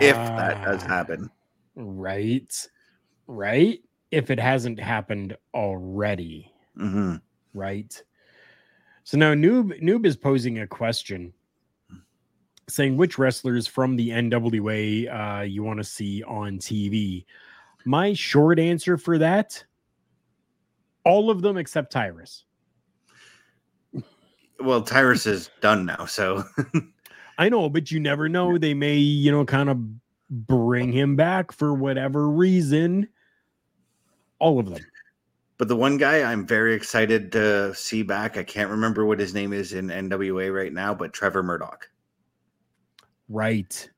if that does Ah, happen. Right. Right. If it hasn't happened already. hmm Right. So now Noob Noob is posing a question saying which wrestlers from the NWA uh, you want to see on TV. My short answer for that all of them except Tyrus. Well, Tyrus is done now, so I know, but you never know. They may, you know, kind of bring him back for whatever reason. All of them. but the one guy I'm very excited to see back, I can't remember what his name is in NWA right now, but Trevor Murdoch. Right.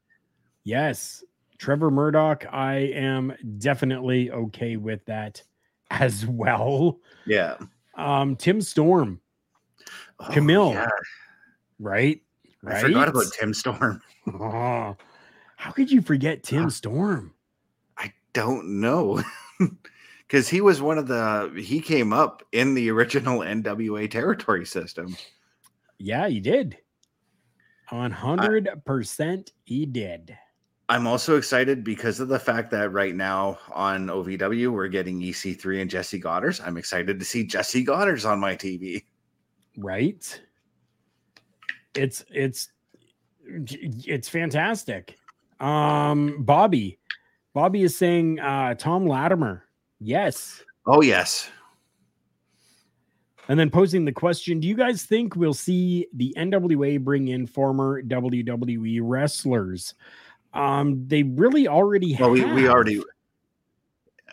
Yes. Trevor Murdoch, I am definitely okay with that [LAUGHS] as well. Yeah. Um, Tim Storm, Oh, Camille. yeah. right? I forgot about Tim Storm. [LAUGHS] Oh, how could you forget Tim Huh. Storm? I don't know. [LAUGHS] Because he was one of the he came up in the original NWA territory system. Yeah, he did. On hundred percent, he did. I'm also excited because of the fact that right now on OVW we're getting EC3 and Jessie Godderz. I'm excited to see Jessie Godderz on my TV. right? It's it's it's fantastic. Um, Bobby, Bobby is saying uh, Tom Latimer. Yes, Oh yes. And then posing the question: Do you guys think we'll see the NWA bring in former WWE wrestlers? Um, they really already Well, we, we already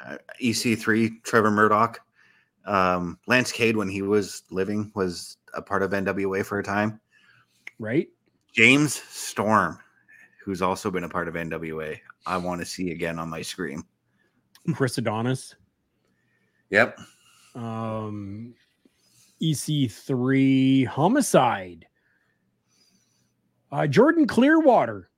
uh, EC3 Trevor Murdoch, um, Lance Cade when he was living was a part of NWA for a time. right. James Storm, who's also been a part of NWA, I want to see again on my screen. Chris Adonis. Yep. um EC3 homicide. Uh, Jordan Clearwater,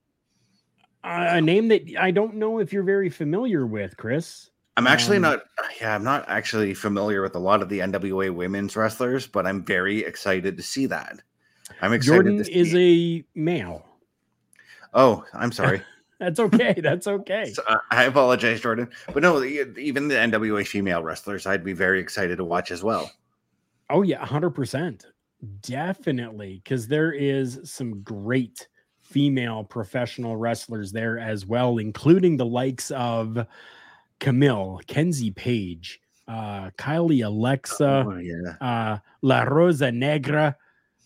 uh, a name that I don't know if you're very familiar with, Chris. I'm actually Um, not. Yeah, I'm not actually familiar with a lot of the NWA women's wrestlers, but I'm very excited to see that. I'm excited. Jordan to see is a male. Oh, I'm sorry. [LAUGHS] That's okay. That's okay. So, uh, I apologize, Jordan. But no, even the NWA female wrestlers, I'd be very excited to watch as well. Oh yeah, hundred percent, definitely, because there is some great female professional wrestlers there as well, including the likes of Camille, Kenzie Page, uh, Kylie Alexa, Oh, yeah. uh, La Rosa Negra,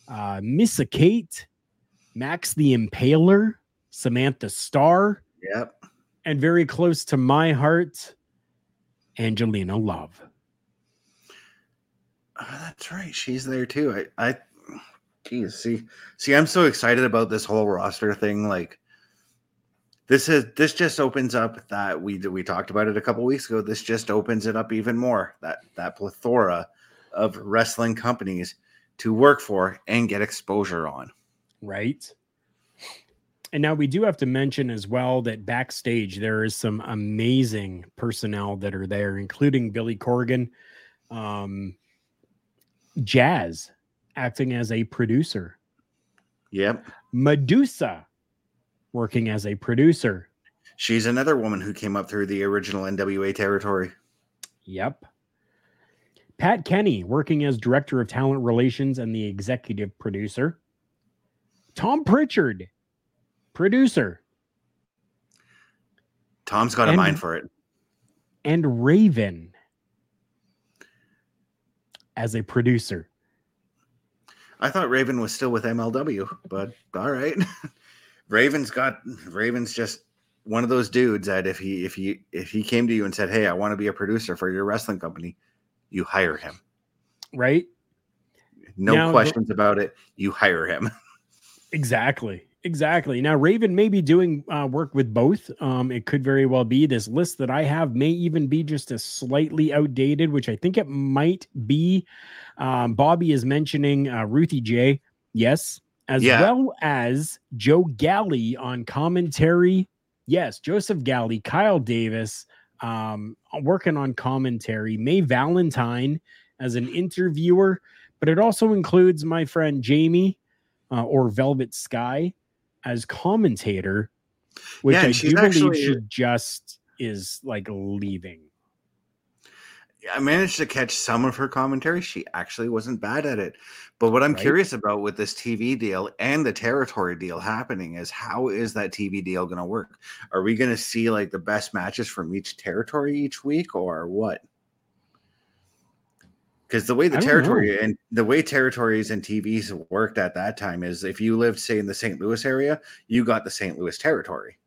uh, Missa Kate, Max the Impaler, Samantha Starr, Yep. and very close to my heart, Angelina Love. Oh, that's right. She's there too. I, I, geez, see, see, I'm so excited about this whole roster thing. Like, this is this just opens up that we we talked about it a couple weeks ago. This just opens it up even more. That that plethora of wrestling companies to work for and get exposure on. right? And now we do have to mention as well that backstage there is some amazing personnel that are there, including Billy Corgan, um, Jazz acting as a producer, Yep. Medusa working as a producer. She's another woman who came up through the original NWA territory. Yep. Pat Kenney working as director of talent relations and the executive producer. Tom Pritchard, producer. Tom's got a mind for it. and Raven as a producer. I thought Raven was still with MLW, but all right. [LAUGHS] Raven's got Raven's just one of those dudes that if he if he if he came to you and said, "Hey, I want to be a producer for your wrestling company," you hire him. Right? No Now, questions about it. You hire him. [LAUGHS] Exactly. Exactly. Now, Raven may be doing uh, work with both. Um, it could very well be. This list that I have may even be just a slightly outdated, which I think it might be. Um, Bobby is mentioning uh, Ruthie J. Yes. As Yeah. well as Joe Galli on commentary. Yes. Joseph Galli, Kyle Davis um, working on commentary. May Valentine as an interviewer, but it also includes my friend Jamie uh, or Velvet Sky as commentator, which Yeah, I do she's believe actually- she just is like leaving. I managed to catch some of her commentary. She actually wasn't bad at it. But what I'm Right. curious about with this TV deal and the territory deal happening is how is that TV deal going to work? Are we going to see like the best matches from each territory each week or what? Because the way the territory know. and the way territories and TVs worked at that time is if you lived, say, in the St. Louis area, you got the St. Louis territory.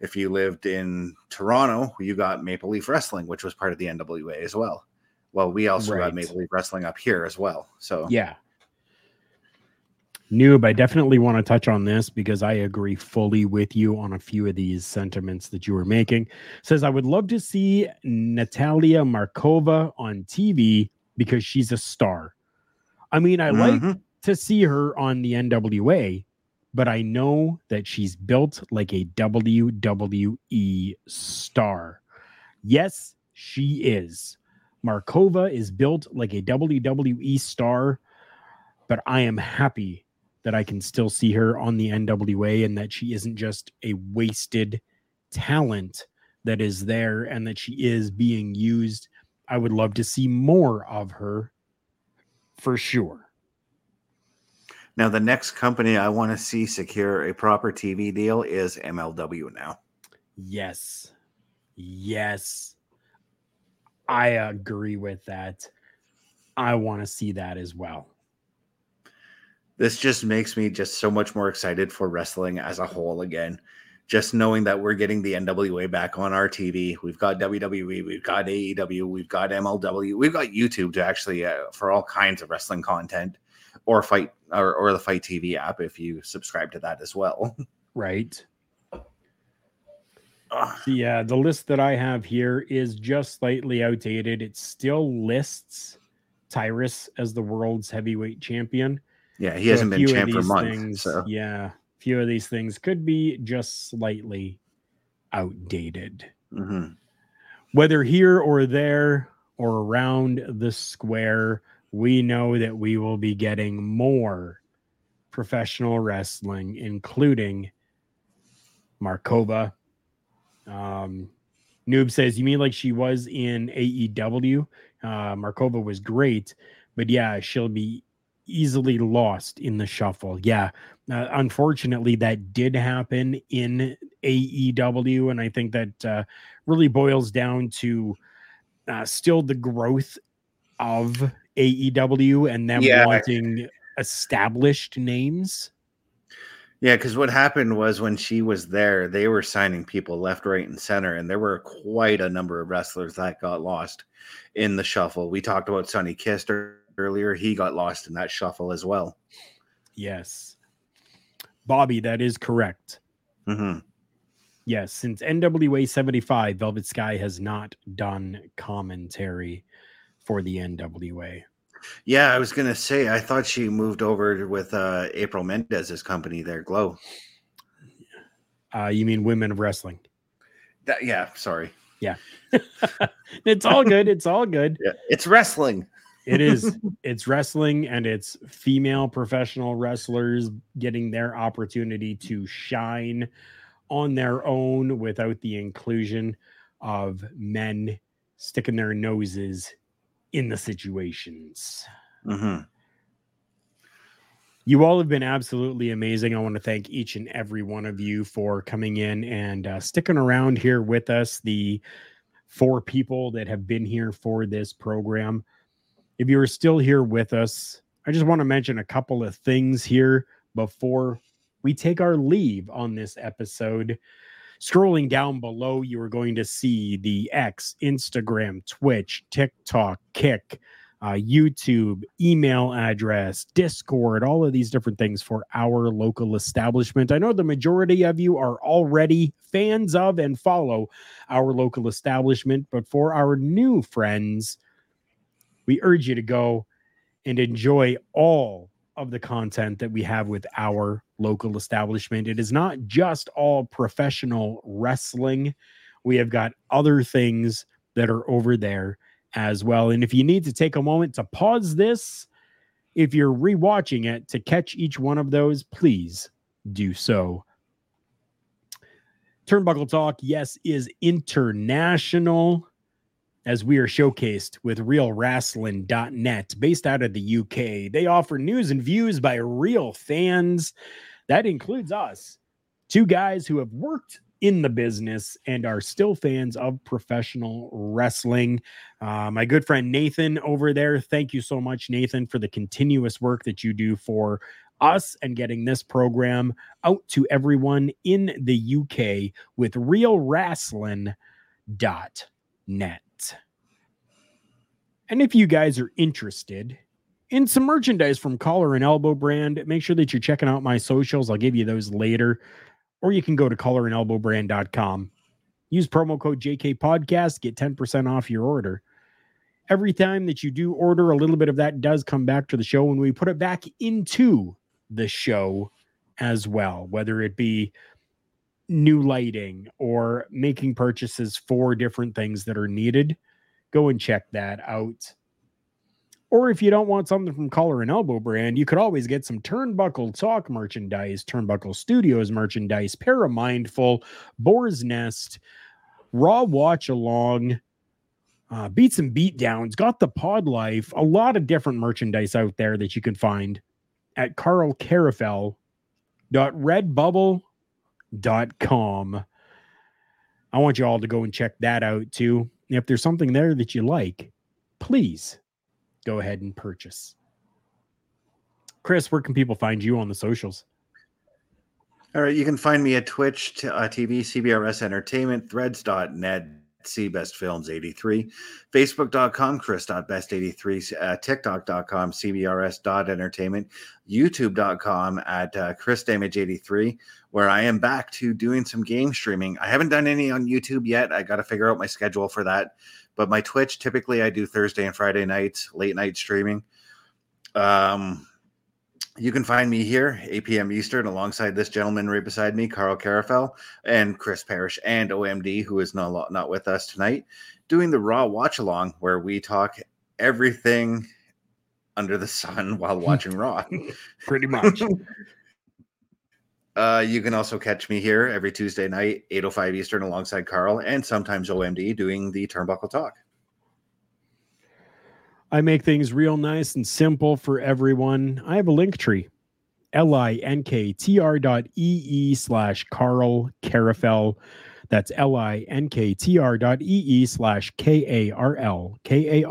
If you lived in Toronto, you got Maple Leaf Wrestling, which was part of the NWA as well. Well, we also Right. got Maple Leaf Wrestling up here as well. So Yeah. Noob, I definitely want to touch on this because I agree fully with you on a few of these sentiments that you were making. Says, I would love to see Natalia Markova on TV because she's a star. I mean, I like Mhm. to see her on the NWA, but I know that she's built like a WWE star. Yes, she is. Markova is built like a WWE star, but I am happy that I can still see her on the NWA and that she isn't just a wasted talent that is there and that she is being used. I would love to see more of her for sure. Now, the next company I want to see secure a proper TV deal is MLW now. Yes. Yes. I agree with that. I want to see that as well. This just makes me just so much more excited for wrestling as a whole again. Just knowing that we're getting the NWA back on our TV. We've got WWE, we've got AEW, we've got MLW, we've got YouTube to actually uh, for all kinds of wrestling content or fight or, or the Fight TV app if you subscribe to that as well. Right. Yeah, the list that I have here is just slightly outdated. It still lists Tyrus as the world's heavyweight champion. Yeah, he So hasn't been champ for months. things- so Yeah, few of these things could be just slightly outdated. mhm. Whether here or there or around the square, we know that we will be getting more professional wrestling, including Markova. Um, Noob says, You mean like she was in AEW? Uh, Markova was great, but yeah, she'll be easily lost in the shuffle. Yeah. Uh, unfortunately, that did happen in AEW. And I think that uh, really boils down to uh, still the growth of AEW and them Yeah. wanting established names. Yeah, because what happened was when she was there, they were signing people left, right, and center, and there were quite a number of wrestlers that got lost in the shuffle. We talked about Sonny Kister earlier; he got lost in that shuffle as well. Yes. Bobby, that is correct. hmm Yes, since NWA 75, Velvet Sky has not done commentary for the NWA. Yeah, I was gonna say I thought she moved over with uh, April Mendez's company there, Glow. Uh, you mean Women of Wrestling? That, yeah, sorry. Yeah. [LAUGHS] it's all good. It's all good. Yeah, it's wrestling. It is. [LAUGHS] It's wrestling and it's female professional wrestlers getting their opportunity to shine on their own without the inclusion of men sticking their noses in the situations. hmm You all have been absolutely amazing. I want to thank each and every one of you for coming in and uh, sticking around here with us. The four people that have been here for this program. If you are still here with us, I just want to mention a couple of things here before we take our leave on this episode. Scrolling down below, you are going to see the X, Instagram, Twitch, TikTok, Kick, uh, YouTube, email address, Discord, all of these different things for our local establishment. I know the majority of you are already fans of and follow our local establishment, but for our new friends, we urge you to go and enjoy all of the content that we have with our local establishment. It is not just all professional wrestling, we have got other things that are over there as well. And if you need to take a moment to pause this, if you're rewatching it to catch each one of those, please do so. Turnbuckle Talk, yes, is international as we are showcased with realrasslin.net based out of the UK. They offer news and views by real fans. That includes us, two guys who have worked in the business and are still fans of professional wrestling. Uh, my good friend Nathan over there, thank you so much, Nathan, for the continuous work that you do for us and getting this program out to everyone in the UK with realrasslin.net. And if you guys are interested in some merchandise from Collar and Elbow brand, make sure that you're checking out my socials. I'll give you those later. Or you can go to collarandelbowbrand.com. Use promo code JK Podcast, get 10% off your order. Every time that you do order, a little bit of that does come back to the show and we put it back into the show as well, whether it be new lighting or making purchases for different things that are needed. Go and check that out. Or if you don't want something from Collar and Elbow brand, you could always get some Turnbuckle Talk merchandise, Turnbuckle Studios merchandise, Paramindful, Boar's Nest, Raw Watch Along, uh, Beats and Beatdowns, got the Pod Life, a lot of different merchandise out there that you can find at karlkarufel.redbubble.com. I want you all to go and check that out too. If there's something there that you like, please go ahead and purchase. Chris, where can people find you on the socials? All right, you can find me at Twitch uh, TV, CBRS Entertainment, Threads.net, C Best Films 83, Facebook.com, Chris.best83, uh, TikTok.com, CBRS.entertainment, YouTube.com at uh, Chris Damage 83, where I am back to doing some game streaming. I haven't done any on YouTube yet. I got to figure out my schedule for that. But my Twitch, typically I do Thursday and Friday nights, late night streaming. Um, you can find me here, 8 p.m. Eastern, alongside this gentleman right beside me, Karl Karufel, and Chris Parrish, and OMD, who is not, not with us tonight, doing the Raw Watch Along, where we talk everything under the sun [LAUGHS] while watching [LAUGHS] Raw. Pretty much. [LAUGHS] Uh, you can also catch me here every Tuesday night, 8.05 Eastern, alongside Karl, and sometimes OMD doing the Turnbuckle Talk. I make things real nice and simple for everyone. I have a link tree. L-I-N-K-T-R dot E-E slash Karl Karufel. That's L-I-N-K-T-R dot E-E slash K-A-R-L. K-A-R-U-F-E-L.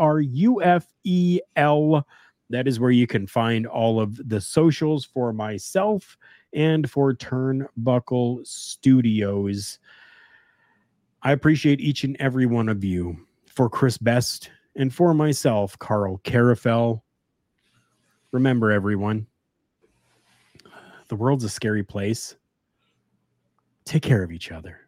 That is where you can find all of the socials for myself and for Turnbuckle Studios. I appreciate each and every one of you. For Chris Best, and for myself, Karl Karufel, remember everyone, the world's a scary place. Take care of each other.